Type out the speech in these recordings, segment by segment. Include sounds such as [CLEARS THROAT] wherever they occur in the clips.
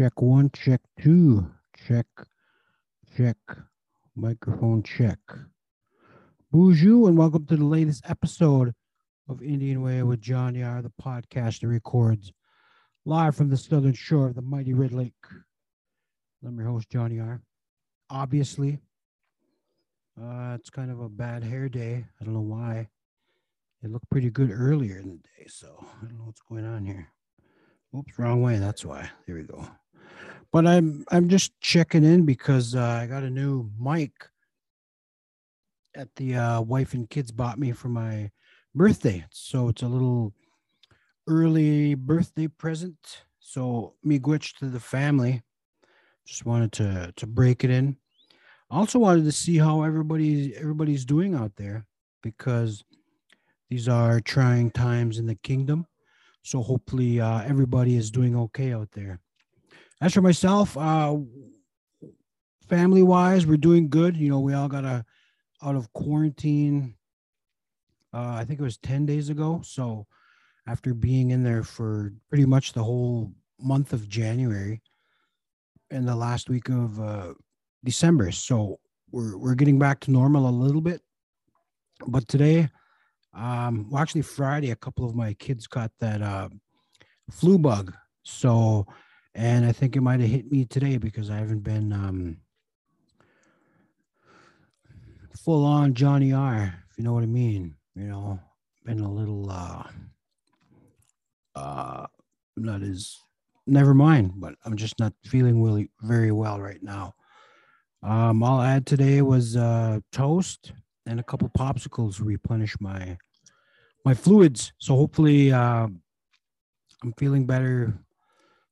Check one, check two, check, check, microphone check. Bonjour and welcome to the latest episode of Indian Way with John Yar, the podcast that records live from the southern shore of the mighty Red Lake. I'm your host, John Yar. Obviously, uh, it's kind of a bad hair day. I don't know why. It looked pretty good earlier in the day, so I don't know what's going on here. Oops, wrong way. That's why. There we go. But I'm I'm just checking in because uh, I got a new mic at the uh, wife and kids bought me for my birthday. So it's a little early birthday present. So miigwech to the family. Just wanted to to break it in. Also wanted to see how everybody everybody's doing out there because these are trying times in the kingdom. So hopefully uh, everybody is doing okay out there. As for myself, uh, family wise, we're doing good. You know, we all got a out of quarantine. Uh, I think it was ten days ago. So after being in there for pretty much the whole month of January and the last week of uh, December, so we're we're getting back to normal a little bit. But today, um, well, actually Friday, a couple of my kids caught that uh, flu bug. So and I think it might have hit me today because I haven't been um, full on Johnny R. If you know what I mean, you know, been a little uh, uh, not as never mind, but I'm just not feeling really very well right now. Um, I'll add today was uh, toast and a couple popsicles replenish my my fluids. So hopefully, uh, I'm feeling better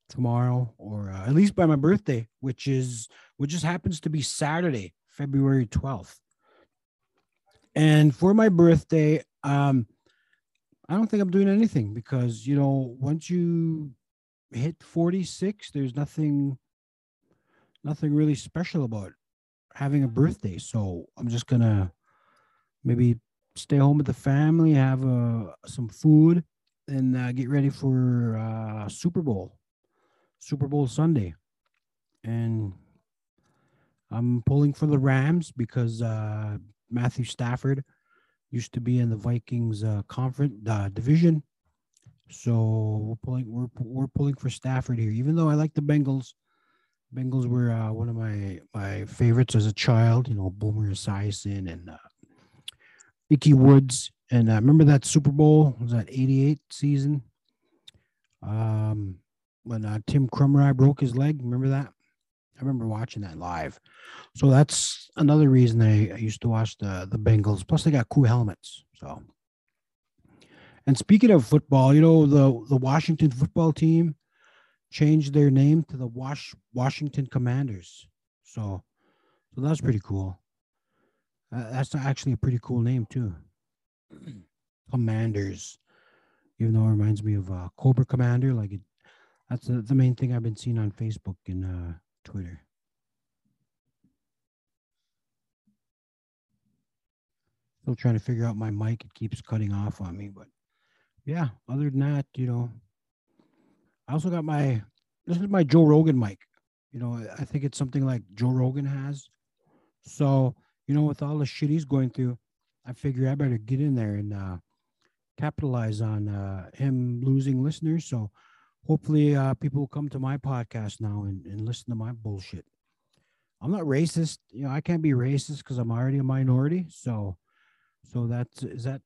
tomorrow or uh, at least by my birthday which is which just happens to be saturday february 12th and for my birthday um i don't think i'm doing anything because you know once you hit 46 there's nothing nothing really special about having a birthday. So i'm just gonna maybe stay home with the family have uh, some food and uh, get ready for uh, super bowl Super Bowl Sunday. And I'm pulling for the Rams because uh, Matthew Stafford used to be in the Vikings uh, conference uh, division. So we're pulling we're we're pulling for Stafford here. Even though I like the Bengals, Bengals were uh, one of my my favorites as a child. You know, Boomer Esiason and uh, Ickey Woods. And uh, remember that Super Bowl was that '88 season. Um, when uh, Tim Krumrie broke his leg. Remember that? I remember watching that live. So that's another reason I, I used to watch the the Bengals. Plus, they got cool helmets. So, and speaking of football, you know the the Washington football team changed their name to the Wash Washington Commanders. So, so that's pretty cool. Uh, that's actually a pretty cool name too. [CLEARS THROAT] Commanders, even though it reminds me of uh, Cobra Commander, like it that's the, the main thing I've been seeing on Facebook and uh, Twitter. Still trying to figure out my mic. It keeps cutting off on me, but yeah. Other than that, you know, I also got my. This is my Joe Rogan mic. You know, I think it's something like Joe Rogan has. So you know, with all the shit he's going through, I figure I better get in there and uh, capitalize on uh, him losing listeners. So hopefully uh, people will come to my podcast now and, and listen to my bullshit. I'm not racist. You know, I can't be racist because I'm already a minority. So, so that's is that.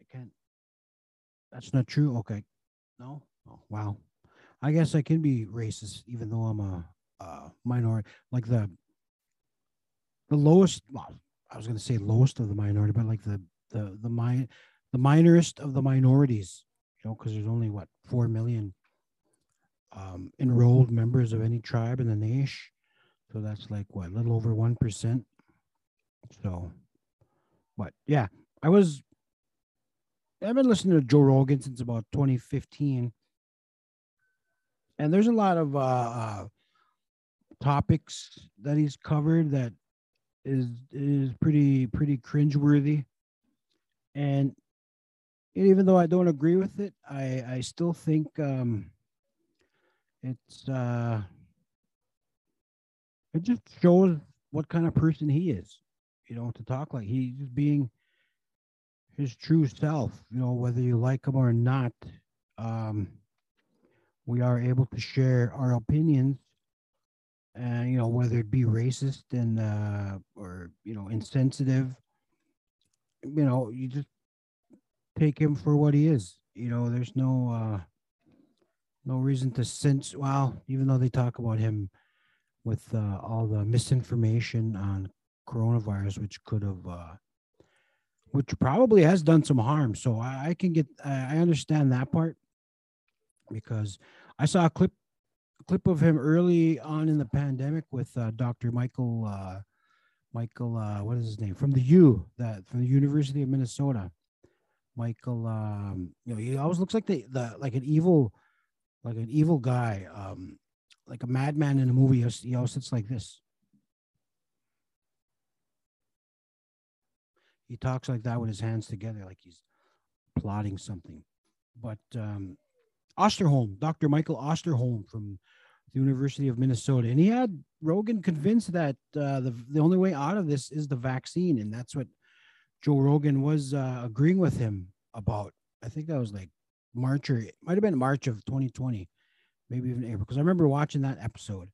I can't. That's not true. Okay, no. Oh, wow. I guess I can be racist even though I'm a, a minority. Like the the lowest. Well, I was going to say lowest of the minority, but like the the the my the minorest of the minorities you know, because there's only what four million um, enrolled members of any tribe in the nation. So that's like what a little over one percent. So, but yeah, I was. I've been listening to Joe Rogan since about 2015, and there's a lot of uh, uh, topics that he's covered that is is pretty pretty cringeworthy, and even though I don't agree with it, I I still think um, it's uh it just shows what kind of person he is you know to talk like. He's just being his true self you know whether you like him or not. Um we are able to share our opinions and you know whether it be racist and uh or you know insensitive. You know you just take him for what he is. You know there's no uh no reason to sense well even though they talk about him with uh, all the misinformation on coronavirus which could have uh which probably has done some harm. So i, I can get I, I understand that part because i saw a clip clip of him early on in the pandemic with uh, dr michael uh michael uh what is his name? From the u that from the university of minnesota michael um you know he always looks like the, the like an evil like an evil guy, um, like a madman in a movie. He always sits like this. He talks like that with his hands together, like he's plotting something. But um, Osterholm, Dr. Michael Osterholm from the University of Minnesota, and he had Rogan convinced that uh, the the only way out of this is the vaccine, and that's what Joe Rogan was uh, agreeing with him about. I think that was like March or it might have been March of 2020, maybe even April, because I remember watching that episode,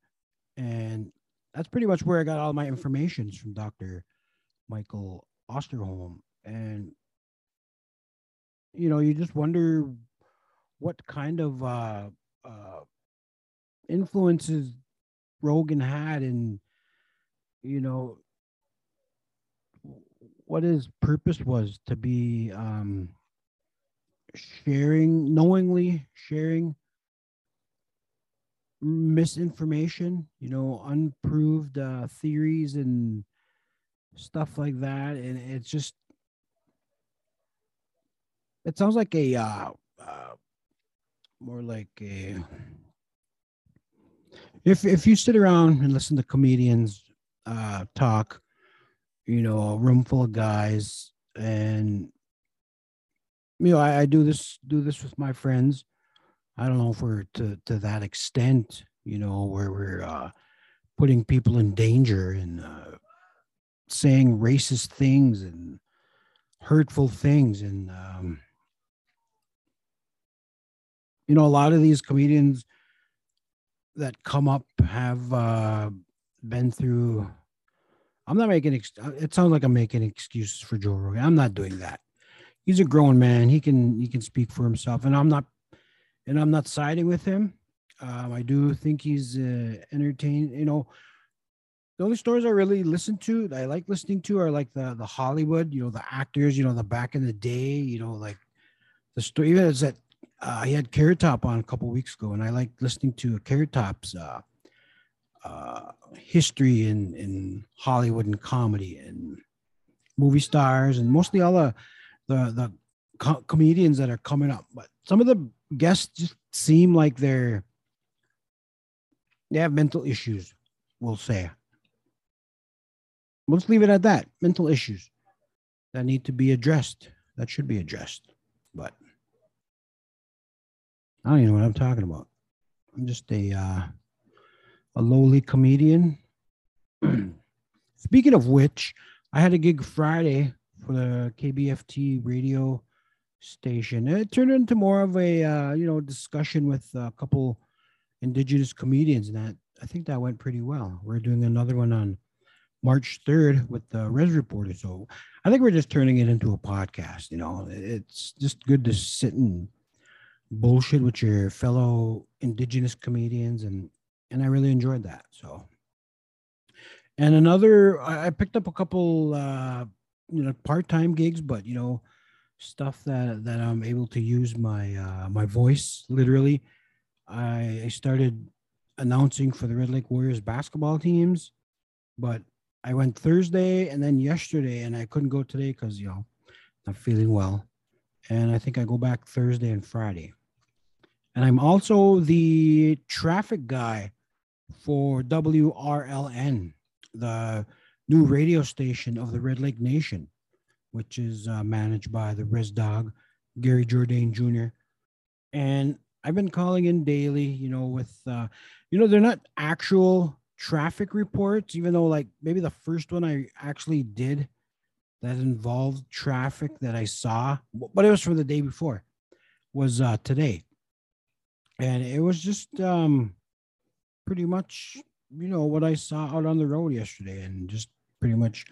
and that's pretty much where I got all my information from Dr. Michael Osterholm, and you know, you just wonder what kind of uh, uh, influences Rogan had, and you know, what his purpose was to be. Um, sharing knowingly sharing misinformation you know unproved uh, theories and stuff like that and it's just it sounds like a uh, uh more like a if if you sit around and listen to comedians uh talk you know a room full of guys and you know, I, I do this do this with my friends. I don't know if we're to to that extent, you know, where we're uh, putting people in danger and uh, saying racist things and hurtful things, and um, you know, a lot of these comedians that come up have uh, been through. I'm not making. Ex- it sounds like I'm making excuses for Joe Rogan. I'm not doing that he's a grown man. He can he can speak for himself, and I'm not and I'm not siding with him. Um, I do think he's uh, entertaining. You know, the only stories I really listen to, I like listening to, are like the the Hollywood. You know, the actors. You know, the back in the day. You know, like the story. Even as that uh, he had Carrot Top on a couple weeks ago, and I like listening to Carrot Top's uh, uh, history in in Hollywood and comedy and movie stars, and mostly all the the the co- comedians that are coming up, but some of the guests just seem like they're they have mental issues. We'll say. Let's leave it at that. Mental issues that need to be addressed. That should be addressed. But I don't even know what I'm talking about. I'm just a uh, a lowly comedian. [CLEARS THROAT] Speaking of which, I had a gig Friday for the KBFT radio station. It turned into more of a uh, you know discussion with a couple indigenous comedians, and that I think that went pretty well. We're doing another one on March 3rd with the Res Reporter. So I think we're just turning it into a podcast. You know, it's just good to sit and bullshit with your fellow indigenous comedians, and and I really enjoyed that. So. And another, I picked up a couple uh, you know part-time gigs but you know stuff that that i'm able to use my uh my voice literally i i started announcing for the red lake warriors basketball teams but i went thursday and then yesterday and i couldn't go today because you know not feeling well and i think i go back thursday and friday and i'm also the traffic guy for wrln the new radio station of the Red Lake Nation, which is uh, managed by the Res Dog, Gary Jourdain Jr. And I've been calling in daily, you know, with uh, you know, they're not actual traffic reports, even though like maybe the first one I actually did that involved traffic that I saw, but it was from the day before, was uh today. And it was just um pretty much, you know, what I saw out on the road yesterday and just pretty much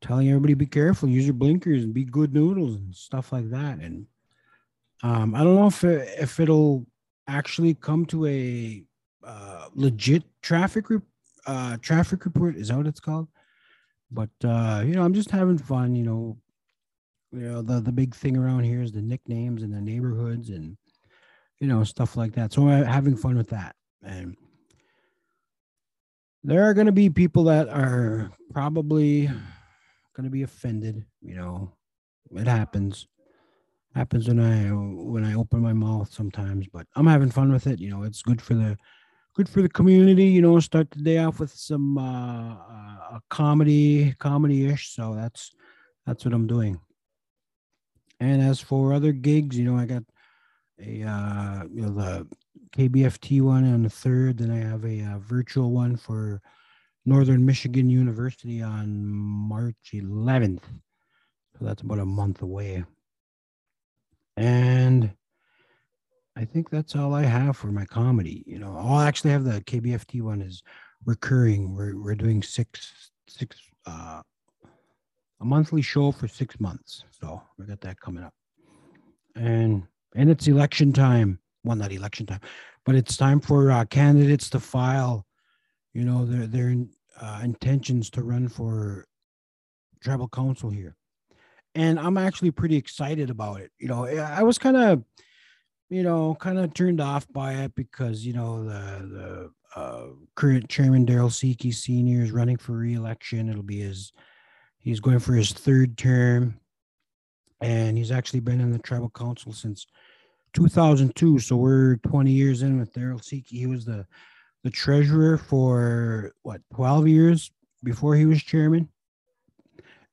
telling everybody be careful, use your blinkers and be good noodles and stuff like that. And um, I don't know if it, if it'll actually come to a uh, legit traffic re- uh, traffic report. Is that what it's called? But uh, you know, I'm just having fun. You know, you know the the big thing around here is the nicknames and the neighborhoods and you know stuff like that. So I'm having fun with that. And there are going to be people that are probably going to be offended. You know, it happens. Happens when I when I open my mouth sometimes, but I'm having fun with it. You know, it's good for the good for the community. You know, start the day off with some uh, uh, a comedy comedy ish. So that's that's what I'm doing. And as for other gigs, you know, I got a uh, you know the KBFT one on the third. Then I have a, a uh, virtual one for Northern Michigan University on March 11th. So that's about a month away. And I think that's all I have for my comedy. You know, I'll actually have the KBFT one is recurring. We're we're doing six six uh a monthly show for six months. So we got that coming up. And and it's election time. Well, not election time, but it's time for uh, candidates to file you know, their their uh, intentions to run for tribal council here, and I'm actually pretty excited about it. You know, I was kind of, you know, kind of turned off by it because you know the the uh, current chairman Darrell Seki Senior is running for reelection. It'll be his he's going for his third term, and he's actually been in the tribal council since 2002. So we're 20 years in with Darrell Seki. He was the the treasurer for what 12 years before he was chairman.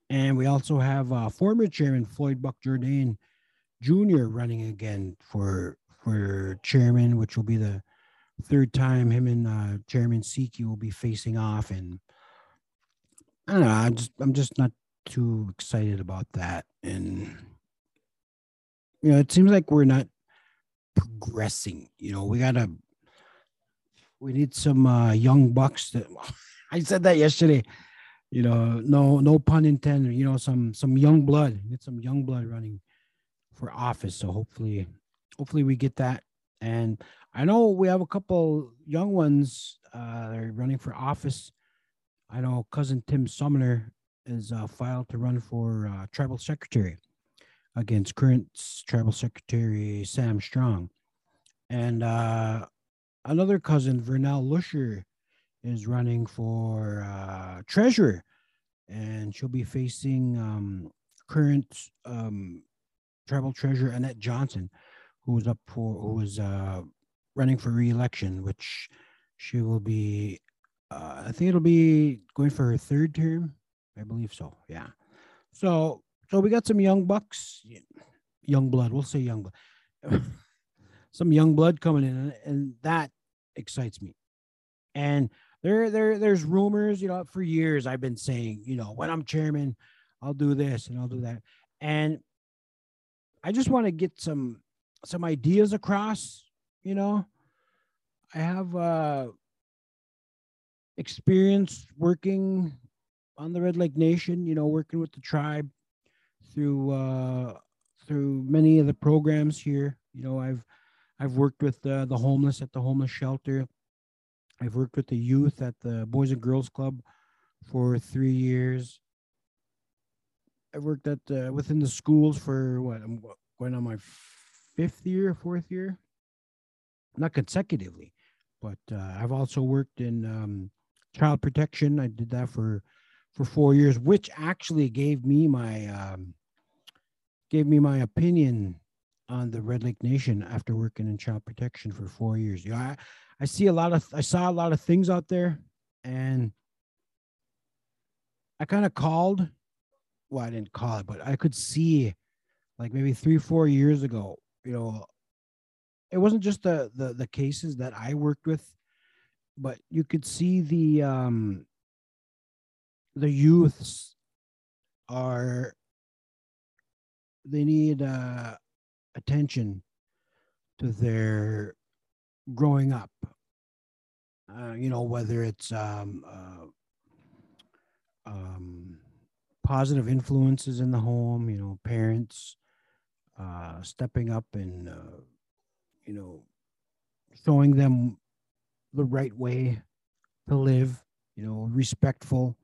And we also have uh, former chairman Floyd Buck Jourdain Jr. running again for for chairman, which will be the third time him and uh, Chairman Seki will be facing off. And I don't know, I'm just I'm just not too excited about that. And you know, it seems like we're not progressing. You know, we gotta we need some uh, young bucks. That [LAUGHS] I said that yesterday. You know, no no pun intended. You know, some some young blood. Get some young blood running for office. So hopefully, hopefully we get that. And I know we have a couple young ones uh, are running for office. I know cousin Tim Sumner is uh, filed to run for uh, tribal secretary against current tribal secretary Sam Strong. And uh, another cousin, Vernell Lusher, is running for uh, treasurer, and she'll be facing um, current um, tribal treasurer Annette Johnson, who is up for who is uh, running for reelection, which she will be. Uh, I think it'll be going for her third term. I believe so. Yeah. So so we got some young bucks, young blood. We'll say young blood. [LAUGHS] some young blood coming in, and that excites me. And there, there, there's rumors. You know, for years I've been saying, you know, when I'm chairman, I'll do this and I'll do that. And I just want to get some some ideas across. You know, I have uh, experience working on the Red Lake Nation. You know, working with the tribe through uh, through many of the programs here. You know, I've I've worked with uh, the homeless at the homeless shelter. I've worked with the youth at the Boys and Girls Club for three years. I've worked at uh, within the schools for what I'm going on my fifth year, fourth year, not consecutively, but uh, I've also worked in um, child protection. I did that for for four years, which actually gave me my um, gave me my opinion on the Red Lake Nation after working in child protection for four years. You know, I, I see a lot of I saw a lot of things out there and I kind of called well, I didn't call it, but I could see like maybe three, four years ago, you know, it wasn't just the the the cases that I worked with, but you could see the um the youths are they need uh attention to their growing up. Uh, you know whether it's um, uh, um, positive influences in the home you know parents uh, stepping up and uh, you know showing them the right way to live you know respectful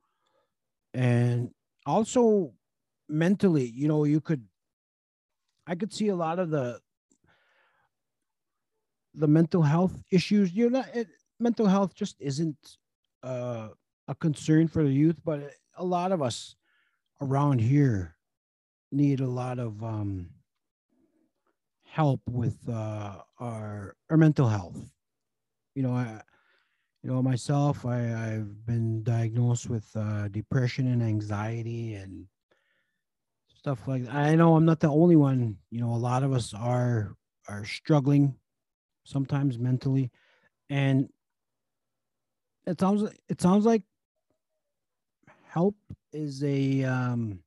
and also mentally you know you could i could see a lot of the the mental health issues. You know it, mental health just isn't uh, a concern for the youth but a lot of us around here need a lot of um, help with uh, our our mental health. You know i you know myself i i've been diagnosed with uh, depression and anxiety and stuff like that. I know i'm not the only one. You know a lot of us are are struggling sometimes mentally. And it sounds it sounds like help is a um,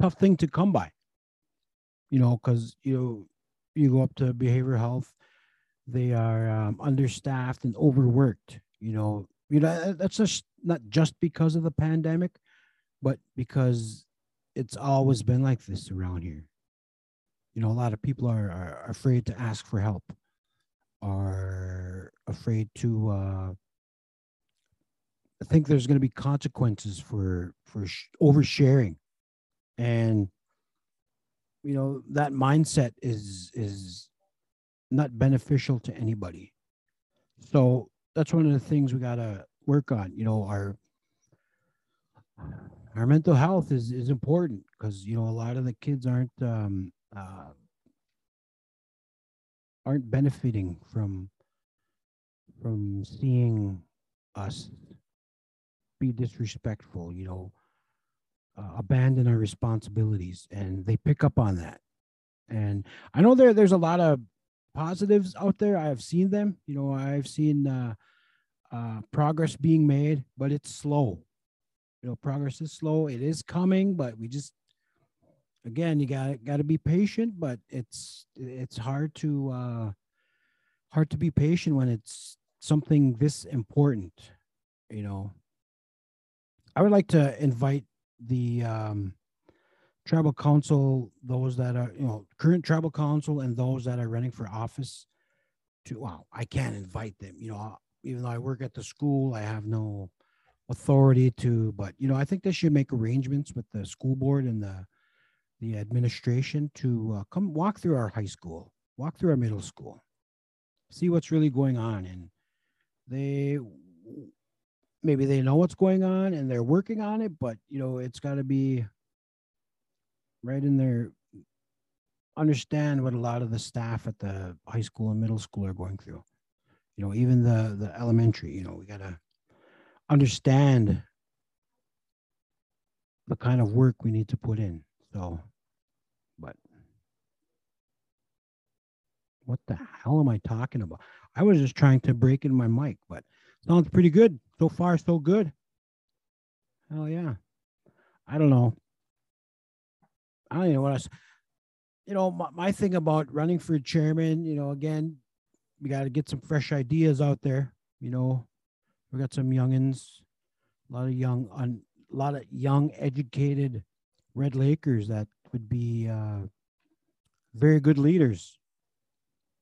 tough thing to come by you know because you know you go up to behavioral health they are um, understaffed and overworked you know. You know that's just not just because of the pandemic but because it's always been like this around here you know a lot of people are, are afraid to ask for help are afraid to uh, I think there's going to be consequences for for sh- oversharing, and you know that mindset is is not beneficial to anybody. So that's one of the things we got to work on. You know, our our mental health is is important because you know a lot of the kids aren't um, uh, aren't benefiting from from seeing us be disrespectful you know uh, abandon our responsibilities and they pick up on that. And i know there there's a lot of positives out there. I've seen them you know i've seen uh, uh, progress being made but it's slow you know progress is slow it is coming but we just again you got got to be patient but it's it's hard to uh hard to be patient when it's something this important you know. I would like to invite the um tribal council those that are you know current tribal council and those that are running for office to well i can't invite them you know even though i work at the school i have no authority to but you know i think they should make arrangements with the school board and the the administration to uh, come walk through our high school, walk through our middle school, see what's really going on. And they maybe they know what's going on and they're working on it, but you know, it's got to be right in there. Understand what a lot of the staff at the high school and middle school are going through. You know, even the the elementary. You know, we got to understand the kind of work we need to put in. So, but what the hell am I talking about? I was just trying to break in my mic, but sounds pretty good. So far, so good. Hell yeah. I don't know. I don't know what else. You know, my, my thing about running for chairman, you know, again, we got to get some fresh ideas out there. You know, we got some youngins, a lot of young, un, a lot of young, educated Red Lakers that would be uh, very good leaders.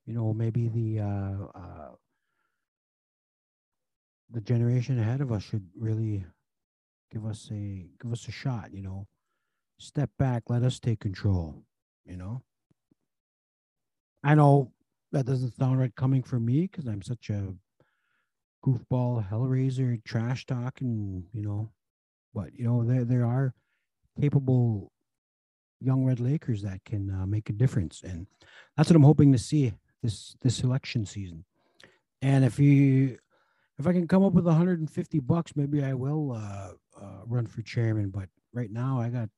You know, maybe the uh, uh, the generation ahead of us should really give us a give us a shot. You know, step back, let us take control. You know, I know that doesn't sound right coming from me because I'm such a goofball, hellraiser, trash talk and You know, but you know there there are capable young Red Lakers that can uh, make a difference, and that's what I'm hoping to see this this election season. And if you if I can come up with 150 bucks, maybe I will uh, uh, run for chairman. But right now, I got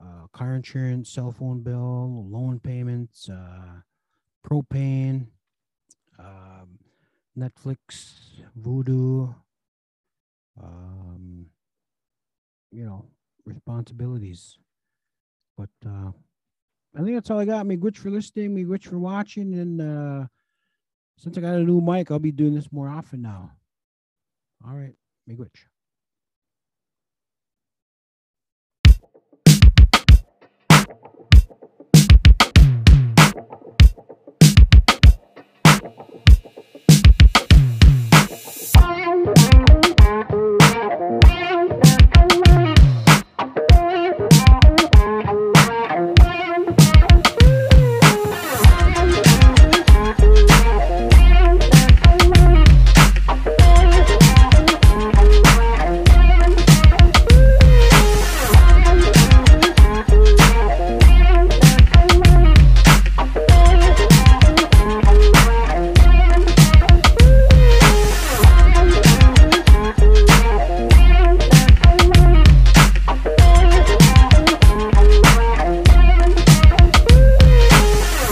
uh, car insurance, cell phone bill, loan payments, uh, propane, um, Netflix, Vudu, um, you know, responsibilities. But uh, I think that's all I got. Me rich for listening, me rich for watching, and uh, since I got a new mic, I'll be doing this more often now. All right, me rich.